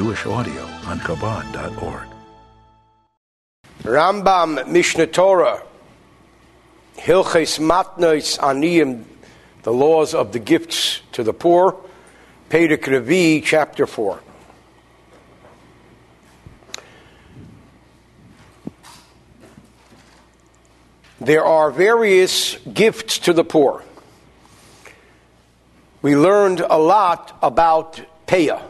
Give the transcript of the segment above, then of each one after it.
Jewish audio on Chabad.org. Rambam Mishneh Torah, Hilches Matnois Aniyim, the laws of the gifts to the poor, Perek Revi, chapter 4. There are various gifts to the poor. We learned a lot about Peah.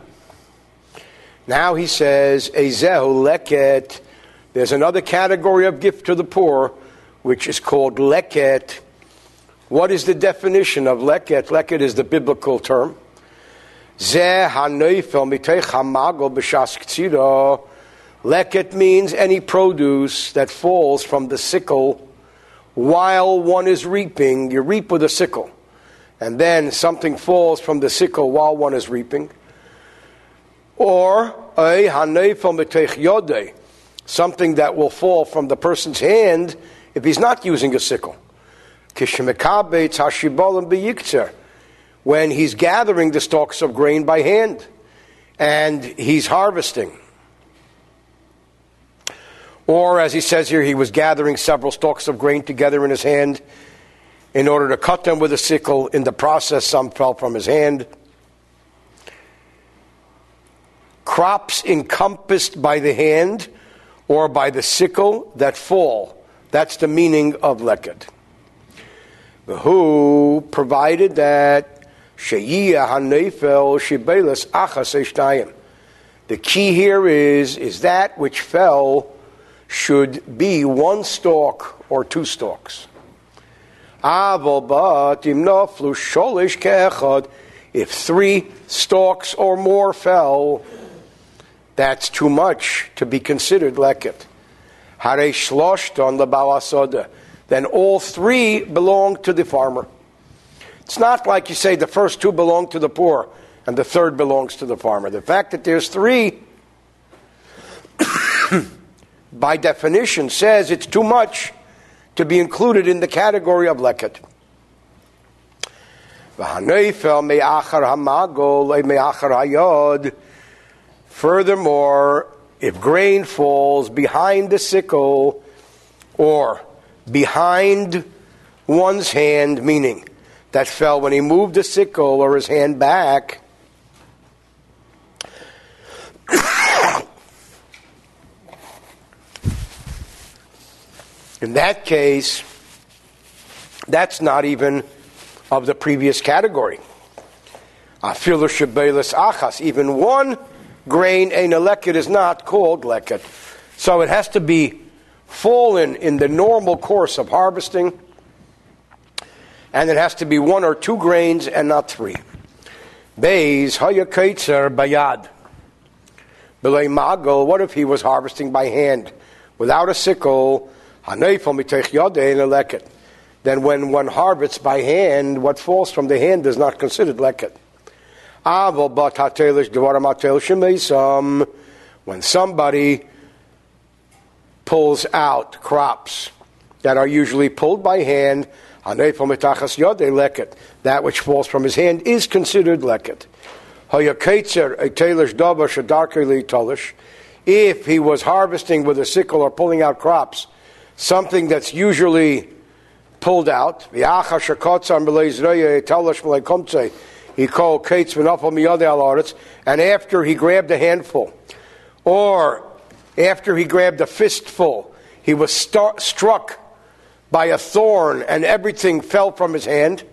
Now he says, Ezehu leket. There's another category of gift to the poor, which is called leket. What is the definition of leket? Leket is the biblical term. Leket means any produce that falls from the sickle while one is reaping. You reap with a sickle, and then something falls from the sickle while one is reaping. Or a hanefel something that will fall from the person's hand if he's not using a sickle. When he's gathering the stalks of grain by hand and he's harvesting. Or, as he says here, he was gathering several stalks of grain together in his hand in order to cut them with a sickle. In the process, some fell from his hand. Crops encompassed by the hand or by the sickle that fall. That's the meaning of leket. Who provided that The key here is is that which fell should be one stalk or two stalks. If three stalks or more fell, that's too much to be considered leket. Hare on the bawasoda. Then all three belong to the farmer. It's not like you say the first two belong to the poor and the third belongs to the farmer. The fact that there's three by definition, says it's too much to be included in the category of leket. Furthermore, if grain falls behind the sickle or behind one's hand, meaning that fell when he moved the sickle or his hand back, In that case, that's not even of the previous category. Afilu achas. Even one grain ein leket is not called leket. So it has to be fallen in the normal course of harvesting, and it has to be one or two grains and not three. Beis hayakaitzer bayad. What if he was harvesting by hand without a sickle? Then when one harvests by hand, what falls from the hand is not considered leket. When somebody pulls out crops that are usually pulled by hand, that which falls from his hand is considered leket. If he was harvesting with a sickle or pulling out crops, something that's usually pulled out. He called Katesman up on the other Kates and after he grabbed a handful, or after he grabbed a fistful, he was st- struck by a thorn and everything fell from his hand.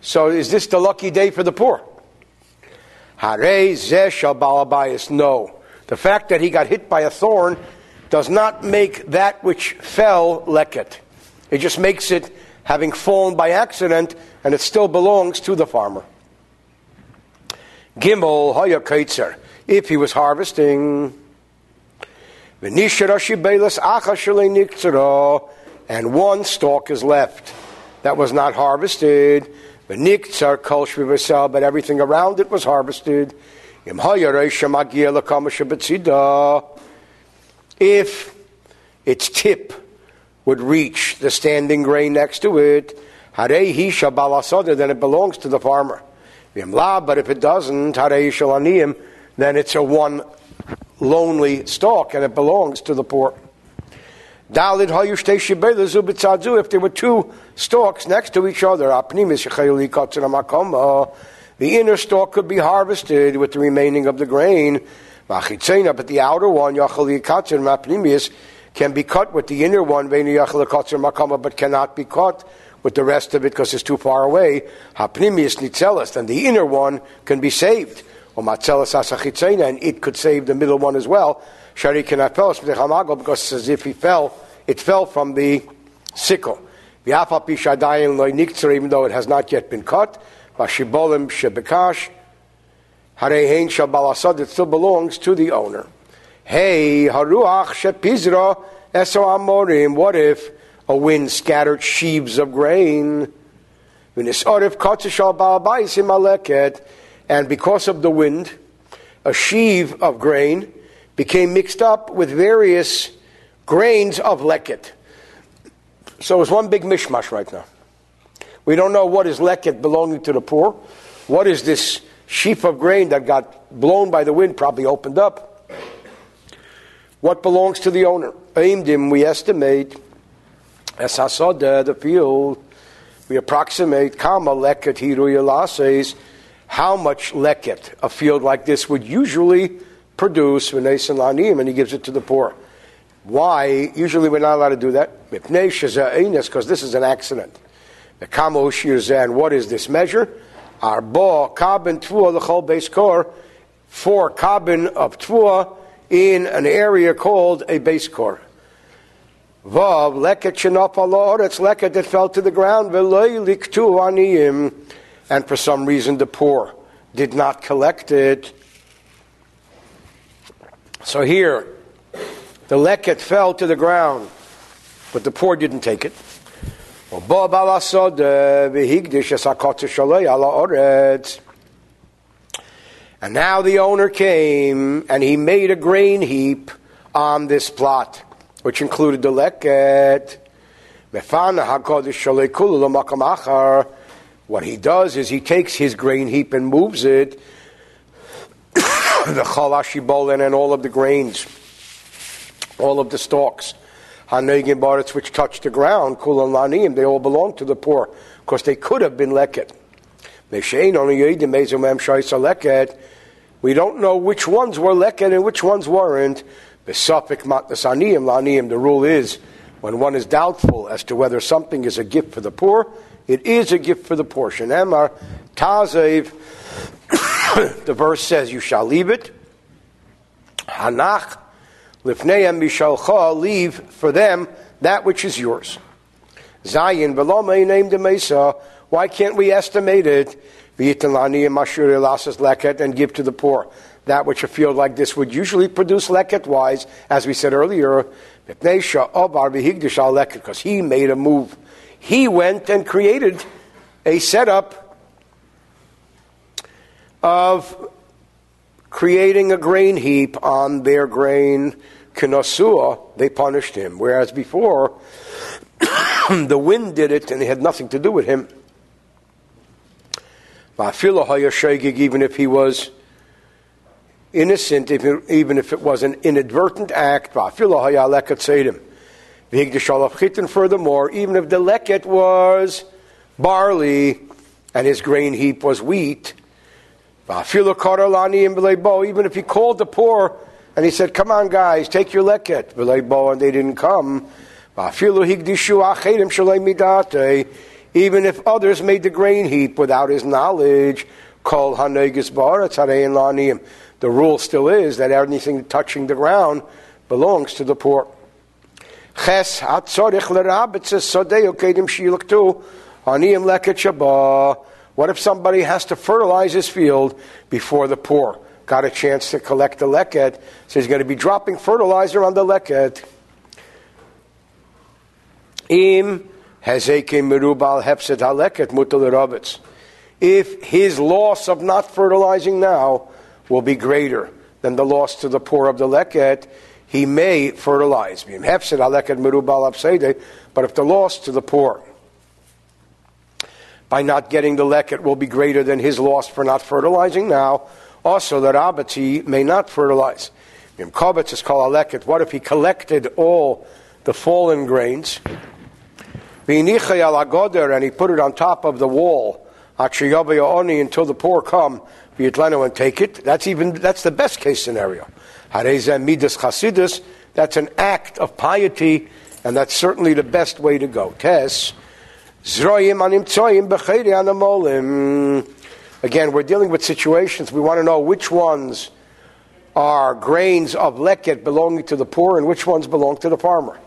So is this the lucky day for the poor? No. The fact that he got hit by a thorn does not make that which fell leket. It just makes it having fallen by accident, and it still belongs to the farmer. Gimel hoya kaitzer. If he was harvesting, and one stalk is left that was not harvested, but everything around it was harvested if its tip would reach the standing grain next to it, then it belongs to the farmer. But if it doesn't, then it's a one lonely stalk and it belongs to the poor. If there were two stalks next to each other, the inner stalk could be harvested with the remaining of the grain. But the outer one, can be cut with the inner one, but cannot be cut with the rest of it because it's too far away. Hapnimius nitzelis, then the inner one can be saved. Or matzelis and it could save the middle one as well. Shari cannot fell because as if he fell, it fell from the sickle. Even though it has not yet been cut, Vashibolim shebekash, harehein shabalasad, it still belongs to the owner. Hey, haruach shepizra eso amorim. What if a wind scattered sheaves of grain? And because of the wind, a sheave of grain became mixed up with various grains of leket. So it's one big mishmash right now. We don't know what is leket belonging to the poor. What is this sheaf of grain that got blown by the wind, probably opened up? What belongs to the owner? Aimdim, we estimate, as hasoda, the field, we approximate, kama leket hiru how much leket a field like this would usually produce, and he gives it to the poor. Why? Usually we're not allowed to do that. Because this is an accident. The kamo what is this measure? Arba kabin tvua the whole base core, four kabin of tvua in an area called a base core. Vav leket shenop it's leket that fell to the ground, liktu aniyim, and for some reason the poor did not collect it. So here, the leket fell to the ground, but the poor didn't take it. And now the owner came and he made a grain heap on this plot, which included the leket. What he does is he takes his grain heap and moves it, the chalashibolin and all of the grains, all of the stalks, hanegin barits which touch the ground, kulan lanim, they all belong to the poor, because they could have been leket. We don't know which ones were leket and which ones weren't. The suffix matnasaniyim laniyim. The rule is when one is doubtful as to whether something is a gift for the poor, it is a gift for the portion. Emar tazev. the verse says, "You shall leave it." Hanach lifneim mishalcha. Leave for them that which is yours. Zayin v'lo named mesa. Why can't we estimate it? and give to the poor. That which a field like this would usually produce leket wise, as we said earlier, because he made a move. He went and created a setup of creating a grain heap on their grain kinosua, they punished him. Whereas before, the wind did it and it had nothing to do with him even if he was innocent, even if it was an inadvertent act. Furthermore, even if the leket was barley and his grain heap was wheat, even if he called the poor and he said, Come on, guys, take your leket, and they didn't come even if others made the grain heap without his knowledge. The rule still is that anything touching the ground belongs to the poor. Ches shilaktu leket What if somebody has to fertilize his field before the poor got a chance to collect the leket? So he's going to be dropping fertilizer on the leket. Im if his loss of not fertilizing now will be greater than the loss to the poor of the leket, he may fertilize. But if the loss to the poor by not getting the leket will be greater than his loss for not fertilizing now, Also, the rabbati may not fertilize. Is called aleket. What if he collected all the fallen grains? And he put it on top of the wall until the poor come and take it. That's even that's the best case scenario. Hareza midas chasidus. That's an act of piety, and that's certainly the best way to go. Tess. Again, we're dealing with situations. We want to know which ones are grains of leket belonging to the poor and which ones belong to the farmer.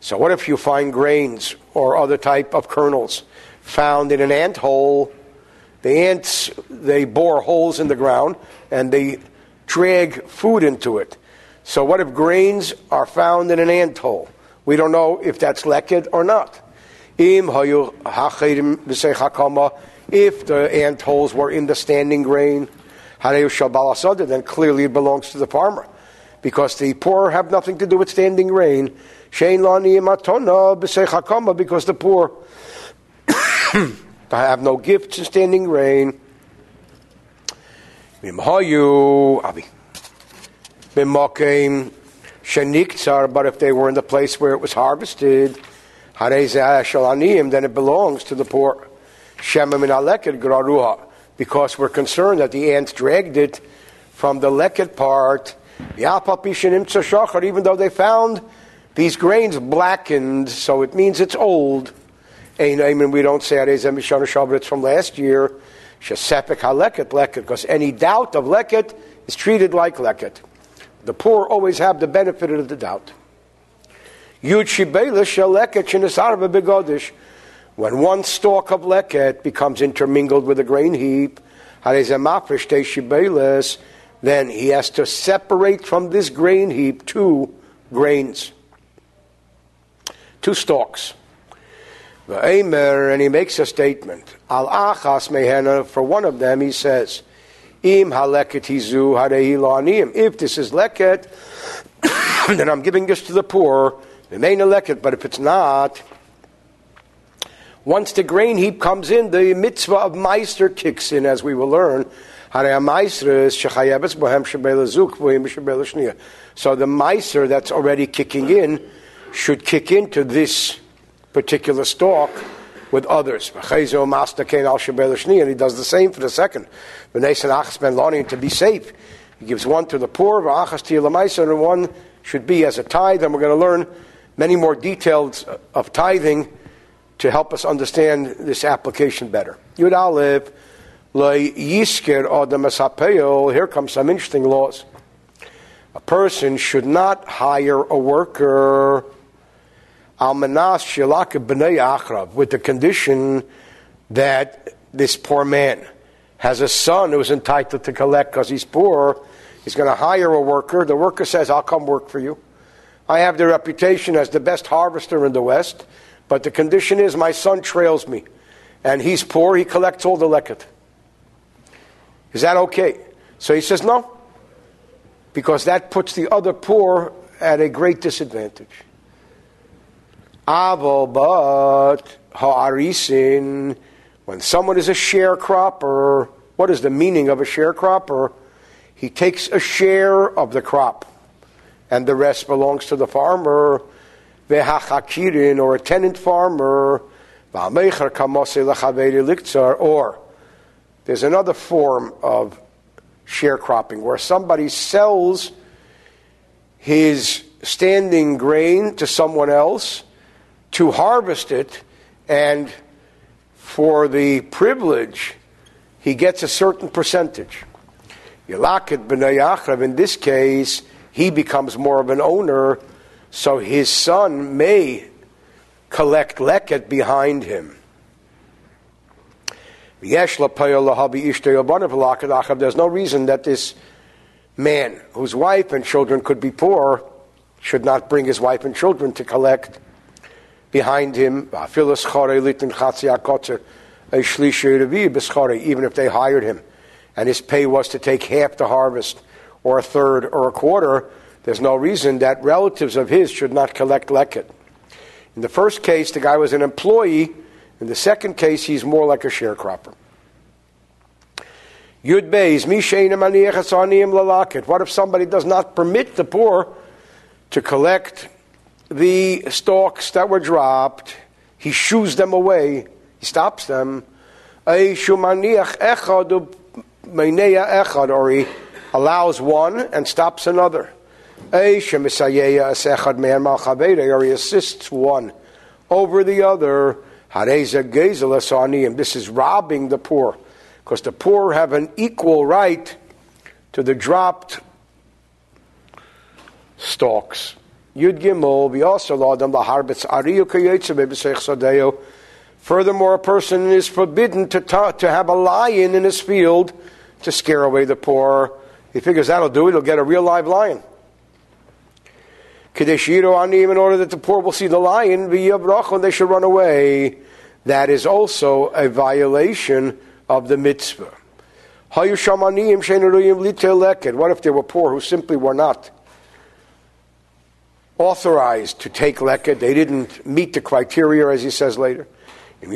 So, what if you find grains or other type of kernels found in an ant hole? The ants they bore holes in the ground and they drag food into it. So, what if grains are found in an ant hole? We don't know if that's leket or not. If the ant holes were in the standing grain, then clearly it belongs to the farmer. Because the poor have nothing to do with standing grain. Because the poor have no gifts in standing grain. But if they were in the place where it was harvested, then it belongs to the poor Shemin Alekit Graruha, because we're concerned that the ants dragged it from the leket part. Even though they found these grains blackened, so it means it's old. And we don't say it's from last year. Because any doubt of leket is treated like leket. The poor always have the benefit of the doubt. When one stalk of leket becomes intermingled with a grain heap, then he has to separate from this grain heap two grains, two stalks. And he makes a statement. Al achas mehena, for one of them, he says, Im haleket hizu If this is leket, then I'm giving this to the poor. Remain a leket, but if it's not, once the grain heap comes in, the mitzvah of meiser kicks in, as we will learn. So the meiser that's already kicking in should kick into this particular stalk with others. And he does the same for the second. To be safe, he gives one to the poor, and one should be as a tithe. And we're going to learn many more details of tithing to help us understand this application better. Yud Aleph, here comes some interesting laws. A person should not hire a worker almanas b'nei with the condition that this poor man has a son who's entitled to collect because he's poor. He's going to hire a worker. The worker says, I'll come work for you. I have the reputation as the best harvester in the West. But the condition is my son trails me, and he's poor, he collects all the leket. Is that okay? So he says, no, because that puts the other poor at a great disadvantage. Avo, but ha'arisin, when someone is a sharecropper, what is the meaning of a sharecropper? He takes a share of the crop, and the rest belongs to the farmer vehachakirin, or a tenant farmer, or there's another form of sharecropping where somebody sells his standing grain to someone else to harvest it, and for the privilege, he gets a certain percentage. In this case, he becomes more of an owner so his son may collect leket behind him. There's no reason that this man, whose wife and children could be poor, should not bring his wife and children to collect behind him, even if they hired him, and his pay was to take half the harvest, or a third, or a quarter, there's no reason that relatives of his should not collect leket. In the first case, the guy was an employee. In the second case, he's more like a sharecropper. Yud Beis. What if somebody does not permit the poor to collect the stalks that were dropped? He shoos them away. He stops them. Or he allows one and stops another. Or he assists one over the other. This is robbing the poor because the poor have an equal right to the dropped stalks. Yud Gimel, we also law them laharbitz ariyu. Furthermore, a person is forbidden to, ta- to have a lion in his field to scare away the poor. He figures that'll do it, he'll get a real live lion. Kadeshiro anim, in order that the poor will see the lion, and they should run away. That is also a violation of the mitzvah. What if there were poor who simply were not authorized to take leket? They didn't meet the criteria, as he says later. If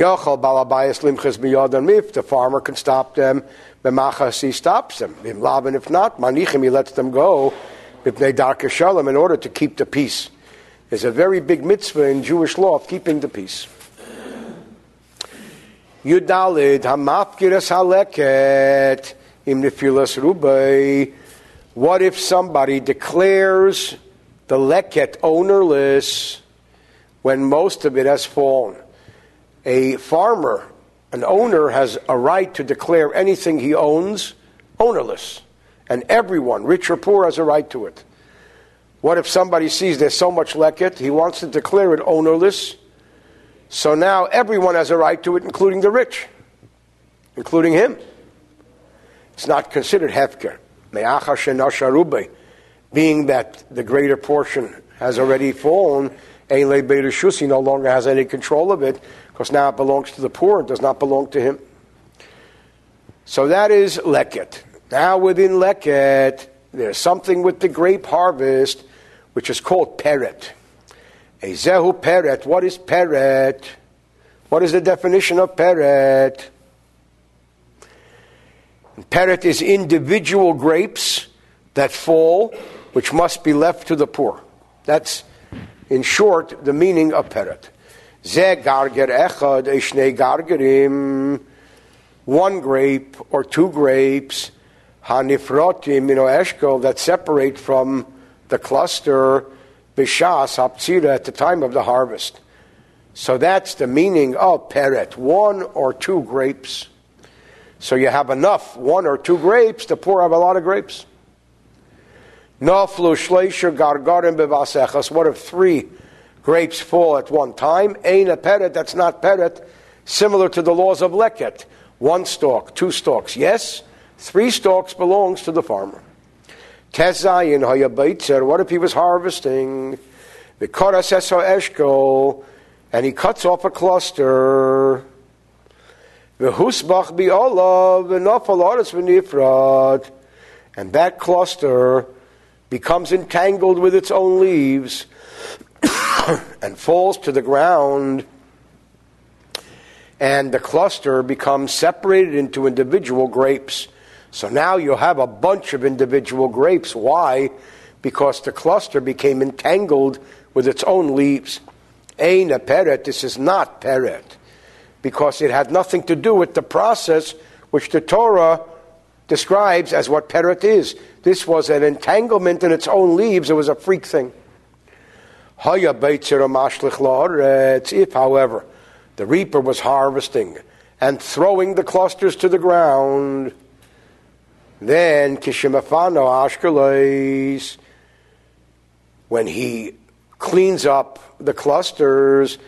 the farmer can stop them, he stops them. If not, manichim, he lets them go shalom in order to keep the peace. There's a very big mitzvah in Jewish law of keeping the peace. Yudalid hamafkiras haleket im. What if somebody declares the leket ownerless when most of it has fallen? A farmer, an owner, has a right to declare anything he owns ownerless. And everyone, rich or poor, has a right to it. What if somebody sees there's so much leket, he wants to declare it ownerless, so now everyone has a right to it, including the rich, including him. It's not considered hefker. Being that the greater portion has already fallen, he no longer has any control of it, because now it belongs to the poor, it does not belong to him. So that is leket. Now within leket, there's something with the grape harvest, which is called peret. Ezehu peret. What is peret? What is the definition of peret? Peret is individual grapes that fall, which must be left to the poor. That's, in short, the meaning of peret. Ze garger echad eshnei gargerim. One grape or two grapes, hanifrotim, you know, eshkol, that separate from the cluster Bishas Haptzira at the time of the harvest. So that's the meaning of peret, one or two grapes. So you have enough, one or two grapes, the poor have a lot of grapes. Naflu shleisher gargarim bevasechas. What if three grapes fall at one time? Ain a peret, that's not peret, similar to the laws of leket. One stalk, two stalks. Yes, three stalks belongs to the farmer. Tezayin hayabaitzer. What if he was harvesting? The koraseso eshko, and he cuts off a cluster. V'husbach bi'olav v'nafalaris v'nifrad. And that cluster becomes entangled with its own leaves and falls to the ground. And the cluster becomes separated into individual grapes. So now you'll have a bunch of individual grapes. Why? Because the cluster became entangled with its own leaves. Ain a peret, this is not peret, because it had nothing to do with the process which the Torah describes as what peret is. This was an entanglement in its own leaves, it was a freak thing. If, however, the reaper was harvesting and throwing the clusters to the ground, then kishimafano ashkelais, when he cleans up the clusters.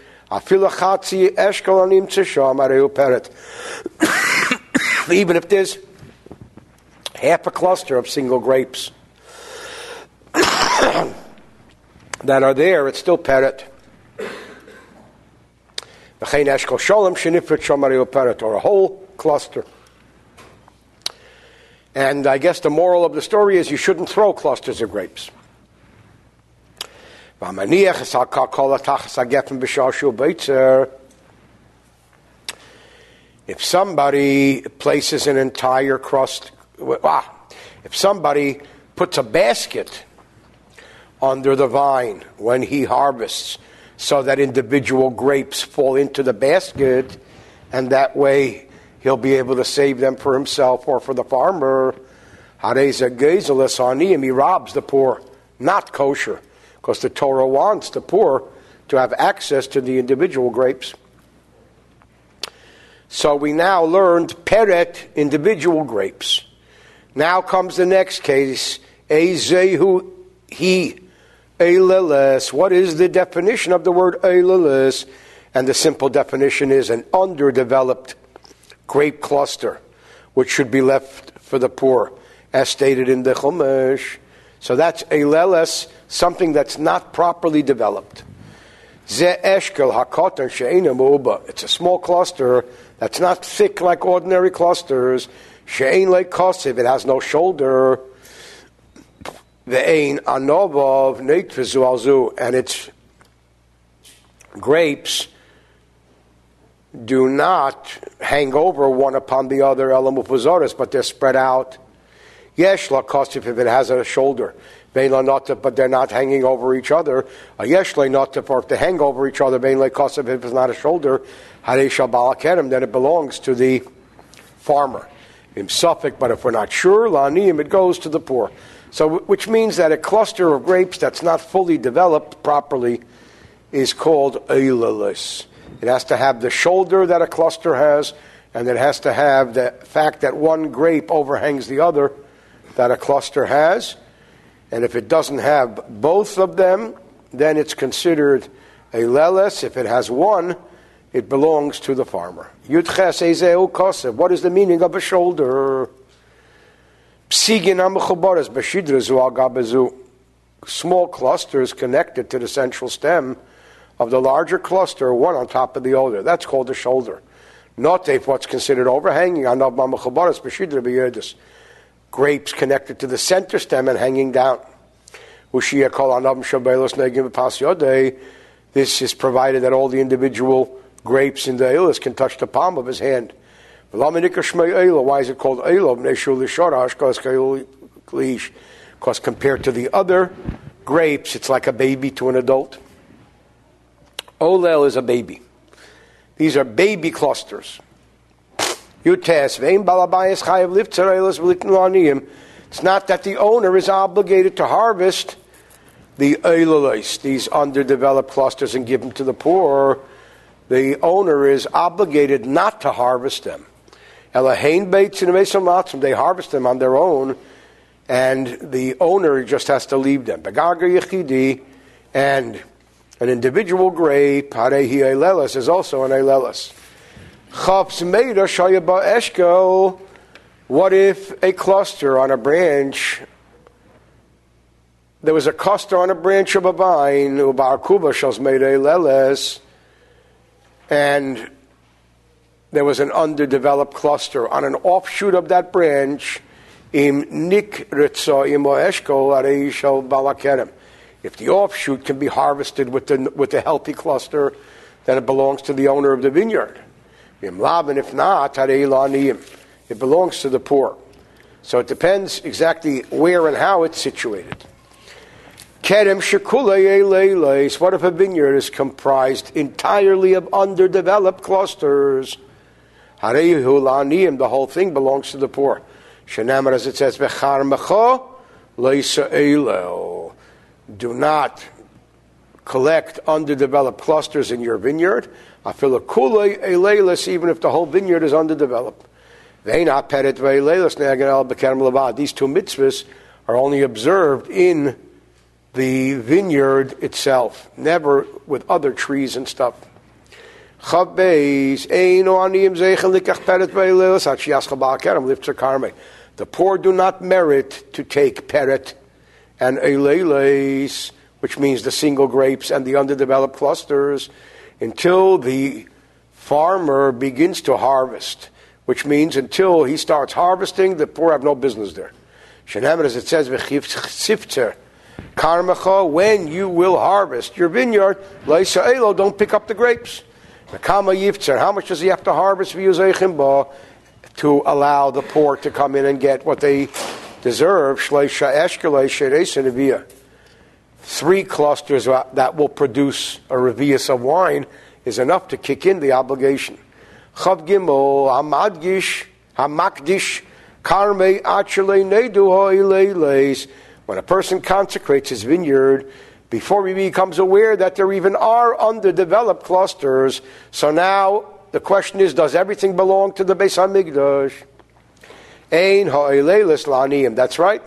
Even if there's half a cluster of single grapes that are there, it's still peret. Or a whole cluster. And I guess the moral of the story is you shouldn't throw clusters of grapes. If somebody places an entire crust, ah, if somebody puts a basket under the vine when he harvests so that individual grapes fall into the basket, and that way he'll be able to save them for himself or for the farmer. He robs the poor, not kosher, because the Torah wants the poor to have access to the individual grapes. So we now learned peret, individual grapes. Now comes the next case, Ezehu he Eileles. What is the definition of the word Eileles? And the simple definition is an underdeveloped grape cluster, which should be left for the poor, as stated in the Chumash. So that's Eileles, something that's not properly developed. It's a small cluster that's not thick like ordinary clusters. She'ein like kosiv. It has no shoulder. Ve'ein anovov neitvizu. And its grapes do not hang over one upon the other elamufuzoris, but they're spread out. Yesh la kosif if it has a shoulder but they're not hanging over each other. A yeshle notif, or if they hang over each other, vein kosev, if it's not a shoulder, hadeshal balakerim, then it belongs to the farmer. In Suffolk, but if we're not sure, laniim, it goes to the poor. So, which means that a cluster of grapes that's not fully developed properly is called eilalis. It has to have the shoulder that a cluster has, and it has to have the fact that one grape overhangs the other that a cluster has. And if it doesn't have both of them, then it's considered a leles. If it has one, it belongs to the farmer. What is the meaning of a shoulder? Small clusters connected to the central stem of the larger cluster, one on top of the other. That's called a shoulder. Not if what's considered overhanging grapes connected to the center stem and hanging down. This is provided that all the individual grapes in the Eilis can touch the palm of his hand. Why is it called Because compared to the other grapes, it's like a baby to an adult. Olel is a baby. These are baby clusters. It's not that the owner is obligated to harvest the eilalais, these underdeveloped clusters, and give them to the poor. The owner is obligated not to harvest them. They harvest them on their own, and the owner just has to leave them. And an individual grape, is also an eilelis. What if a cluster on a branch, there was a cluster on a branch of a vine, and there was an underdeveloped cluster on an offshoot of that branch, if the offshoot can be harvested with the, with the healthy cluster, then it belongs to the owner of the vineyard. If not, it belongs to the poor. So it depends exactly where and how it's situated. Kerem What if a vineyard is comprised entirely of underdeveloped clusters? The whole thing belongs to the poor. Shenamar, as it says, Do not collect underdeveloped clusters in your vineyard. Even if the whole vineyard is underdeveloped. These two mitzvahs are only observed in the vineyard itself, never with other trees and stuff. The poor do not merit to take peret and eileles, which means the single grapes and the underdeveloped clusters until the farmer begins to harvest, which means until he starts harvesting, the poor have no business there. As it says, karmacha, when you will harvest your vineyard, don't pick up the grapes. How much does he have to harvest for to allow the poor to come in and get what they deserve? Three clusters that will produce a revius of wine is enough to kick in the obligation. Chav Gimel, Hamakdish, Karme Achele Nedu When a person consecrates his vineyard, before he becomes aware that there even are underdeveloped clusters, so now the question is, does everything belong to the Beis Hamikdash? Ein ha'eleles la'aniyim. That's right.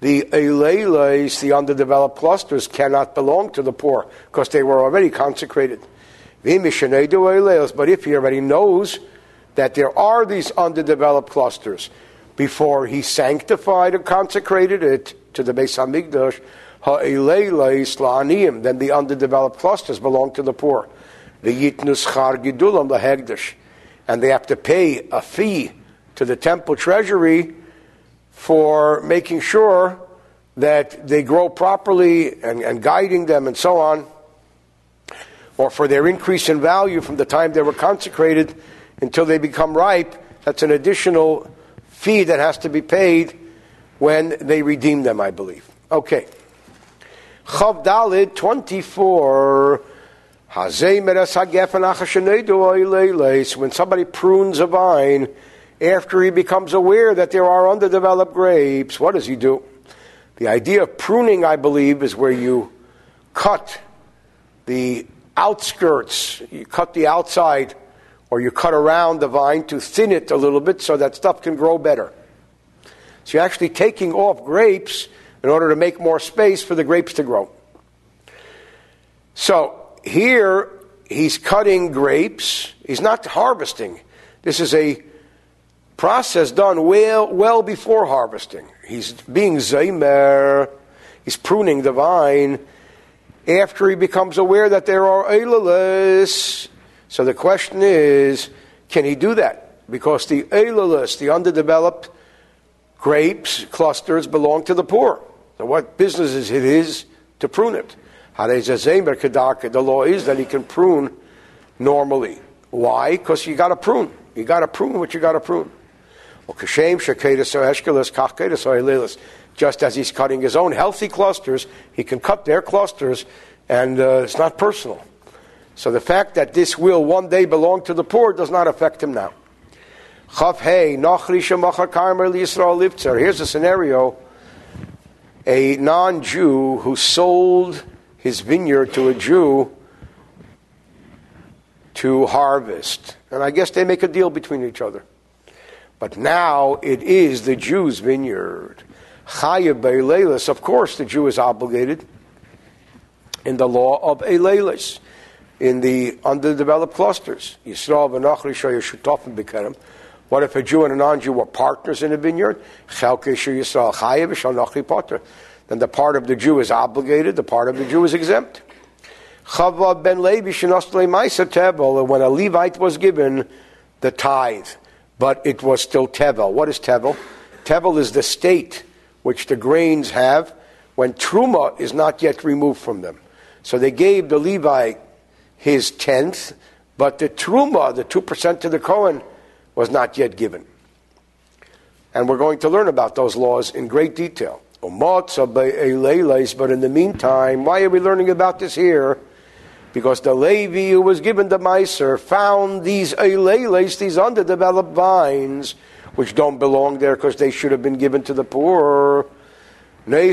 The eleles, the underdeveloped clusters, cannot belong to the poor because they were already consecrated. But if he already knows that there are these underdeveloped clusters before he sanctified or consecrated it to the Beis Hamikdash, then the underdeveloped clusters belong to the poor. The yitnus char gidulam hegdish, and they have to pay a fee to the temple treasury for making sure that they grow properly and, and guiding them and so on, or for their increase in value from the time they were consecrated until they become ripe. That's an additional fee that has to be paid when they redeem them, I believe. Okay. Chav Dalid 24. When somebody prunes a vine, after he becomes aware that there are underdeveloped grapes, what does he do? The idea of pruning, I believe, is where you cut the outskirts, you cut the outside, or you cut around the vine to thin it a little bit so that stuff can grow better. So you're actually taking off grapes in order to make more space for the grapes to grow. So here he's cutting grapes. He's not harvesting. This is a process done well, well before harvesting. He's being zaymer. He's pruning the vine after he becomes aware that there are eilalis. So the question is, can he do that? Because the eilalis, the underdeveloped grapes clusters, belong to the poor. So what business is it is to prune it? The law is that he can prune normally. Why? Because you got to prune. You got to prune what you got to prune. Just as he's cutting his own healthy clusters, he can cut their clusters, and uh, it's not personal. So the fact that this will one day belong to the poor does not affect him now. Here's a scenario a non Jew who sold his vineyard to a Jew to harvest. And I guess they make a deal between each other. But now it is the Jew's vineyard. Chayav Beilelis, of course, the Jew is obligated in the law of Eilelis, in the underdeveloped clusters. Yisrael v'nachri shayashutofim bekerem. What if a Jew and a non-Jew were partners in a vineyard? Then the part of the Jew is obligated, the part of the Jew is exempt. Ben when a Levite was given the tithe, but it was still tevel. What is tevel? Tevel is the state which the grains have when truma is not yet removed from them. So they gave the Levite his tenth, but the truma, the two percent to the Cohen, was not yet given. And we're going to learn about those laws in great detail. But in the meantime, why are we learning about this here? Because the Levi who was given the Meiser found these Eileles, these underdeveloped vines, which don't belong there because they should have been given to the poor. He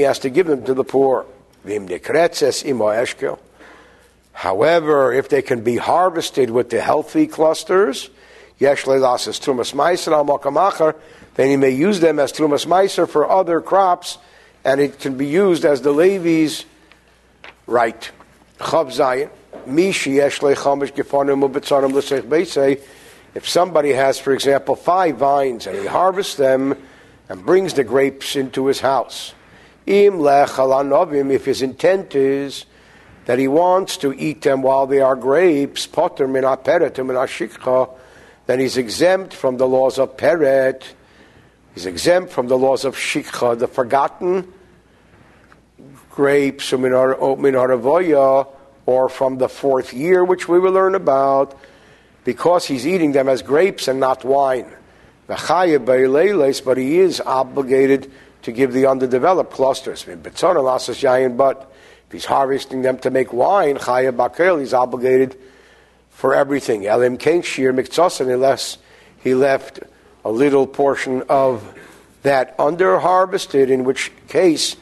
has to give them to the poor. However, if they can be harvested with the healthy clusters, then he may use them as trumas meiser for other crops, and it can be used as the Levi's right. Chav zayin. If somebody has, for example, five vines and he harvests them and brings the grapes into his house, if his intent is that he wants to eat them while they are grapes, then he's exempt from the laws of peret He's exempt from the laws of shikha, the forgotten grapes, or from the fourth year, which we will learn about, because he's eating them as grapes and not wine. But he is obligated to give the underdeveloped clusters. But if he's harvesting them to make wine, he's obligated for everything. Elim kain shir unless he left a little portion of that under harvested, in which case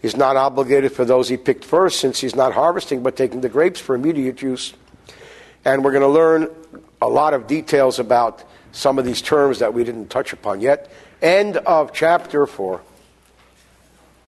he's not obligated for those he picked first, since he's not harvesting but taking the grapes for immediate use. And we're going to learn a lot of details about some of these terms that we didn't touch upon yet. End of chapter 4.